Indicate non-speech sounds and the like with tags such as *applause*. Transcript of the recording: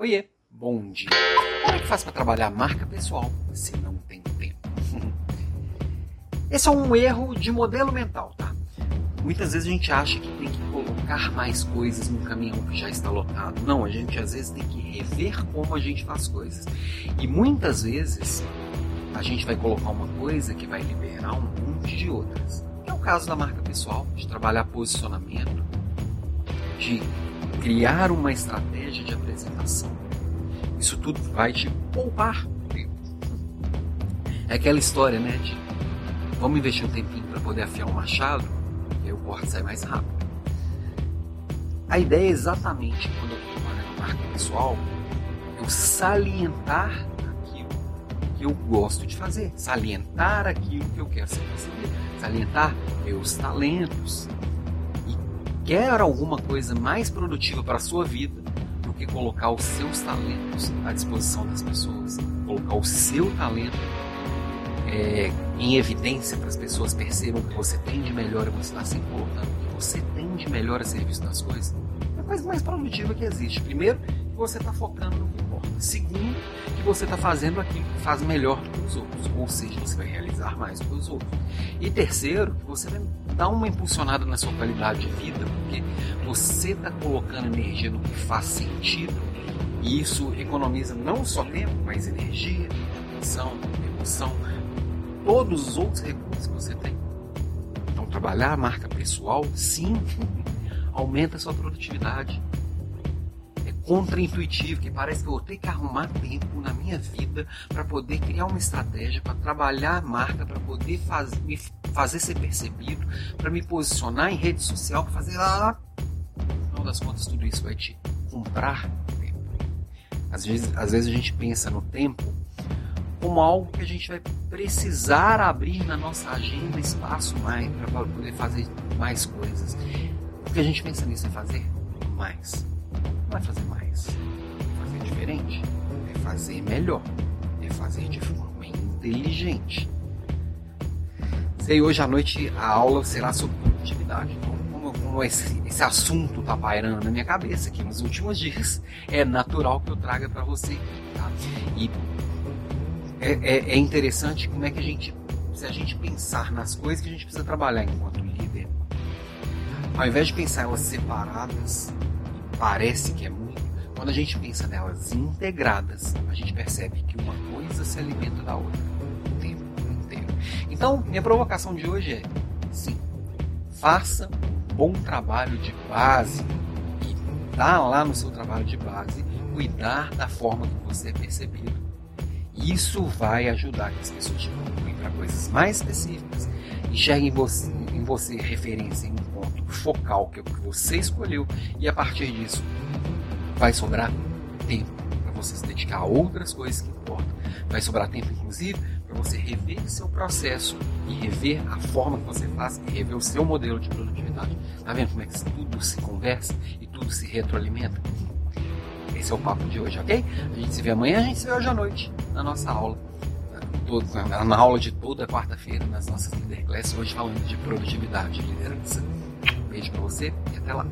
Oiê, bom dia. Como é que faz para trabalhar a marca pessoal se não tem tempo? *laughs* Esse é um erro de modelo mental, tá? Muitas vezes a gente acha que tem que colocar mais coisas no caminhão que já está lotado. Não, a gente às vezes tem que rever como a gente faz coisas. E muitas vezes a gente vai colocar uma coisa que vai liberar um monte de outras. É o caso da marca pessoal, de trabalhar posicionamento, de criar uma estratégia de apresentação. Isso tudo vai te poupar tempo. É aquela história, né? De vamos investir um tempinho para poder afiar o um machado, e aí o corte sai mais rápido. A ideia é exatamente quando eu estou trabalhando marca pessoal, eu salientar aquilo que eu gosto de fazer, salientar aquilo que eu quero ser salientar meus talentos, quer alguma coisa mais produtiva para a sua vida do que colocar os seus talentos à disposição das pessoas, colocar o seu talento é, em evidência para as pessoas percebam que você tem de melhor e você está sempre colocando que você tem de melhor a serviço das coisas, é a coisa mais produtiva que existe. Primeiro, você está focando no que importa. Segundo, que você está fazendo aquilo que faz melhor do que os outros, ou seja, você vai realizar mais do que os outros. E terceiro, que você vai dar uma impulsionada na sua qualidade de vida, porque você está colocando energia no que faz sentido e isso economiza não só tempo, mas energia, atenção, emoção, todos os outros recursos que você tem. Então, trabalhar a marca pessoal, sim, *laughs* aumenta a sua produtividade. Contraintuitivo, que parece que eu vou ter que arrumar tempo na minha vida para poder criar uma estratégia, para trabalhar a marca, para poder faz, me fazer ser percebido, para me posicionar em rede social, para fazer lá. No final das contas, tudo isso vai te comprar tempo. Às vezes, às vezes a gente pensa no tempo como algo que a gente vai precisar abrir na nossa agenda espaço mais para poder fazer mais coisas. O que a gente pensa nisso é fazer mais. Não é fazer mais, é fazer diferente, é fazer melhor, é fazer de forma inteligente. Sei hoje à noite a aula será sobre produtividade. Como, como esse, esse assunto está pairando na minha cabeça aqui nos últimos dias, é natural que eu traga para você. Tá? E é, é, é, interessante como é que a gente, se a gente pensar nas coisas que a gente precisa trabalhar enquanto líder, ao invés de pensar elas separadas, parece que é muito, quando a gente pensa nelas integradas, a gente percebe que uma coisa se alimenta da outra o tempo inteiro. Então, minha provocação de hoje é: sim, faça um bom trabalho de base e dá lá no seu trabalho de base cuidar da forma que você é percebido isso vai ajudar que as pessoas te procurem para coisas mais específicas, enxerguem em você, em você referência em focal que é o que você escolheu e a partir disso vai sobrar tempo para você se dedicar a outras coisas que importam. Vai sobrar tempo, inclusive, para você rever seu processo e rever a forma que você faz e rever o seu modelo de produtividade. Tá vendo como é que tudo se conversa e tudo se retroalimenta? Esse é o papo de hoje, ok? A gente se vê amanhã, a gente se vê hoje à noite na nossa aula. Na aula de toda quarta-feira, nas nossas Leader Class, hoje falando de produtividade e liderança. Beijo pra você e até lá.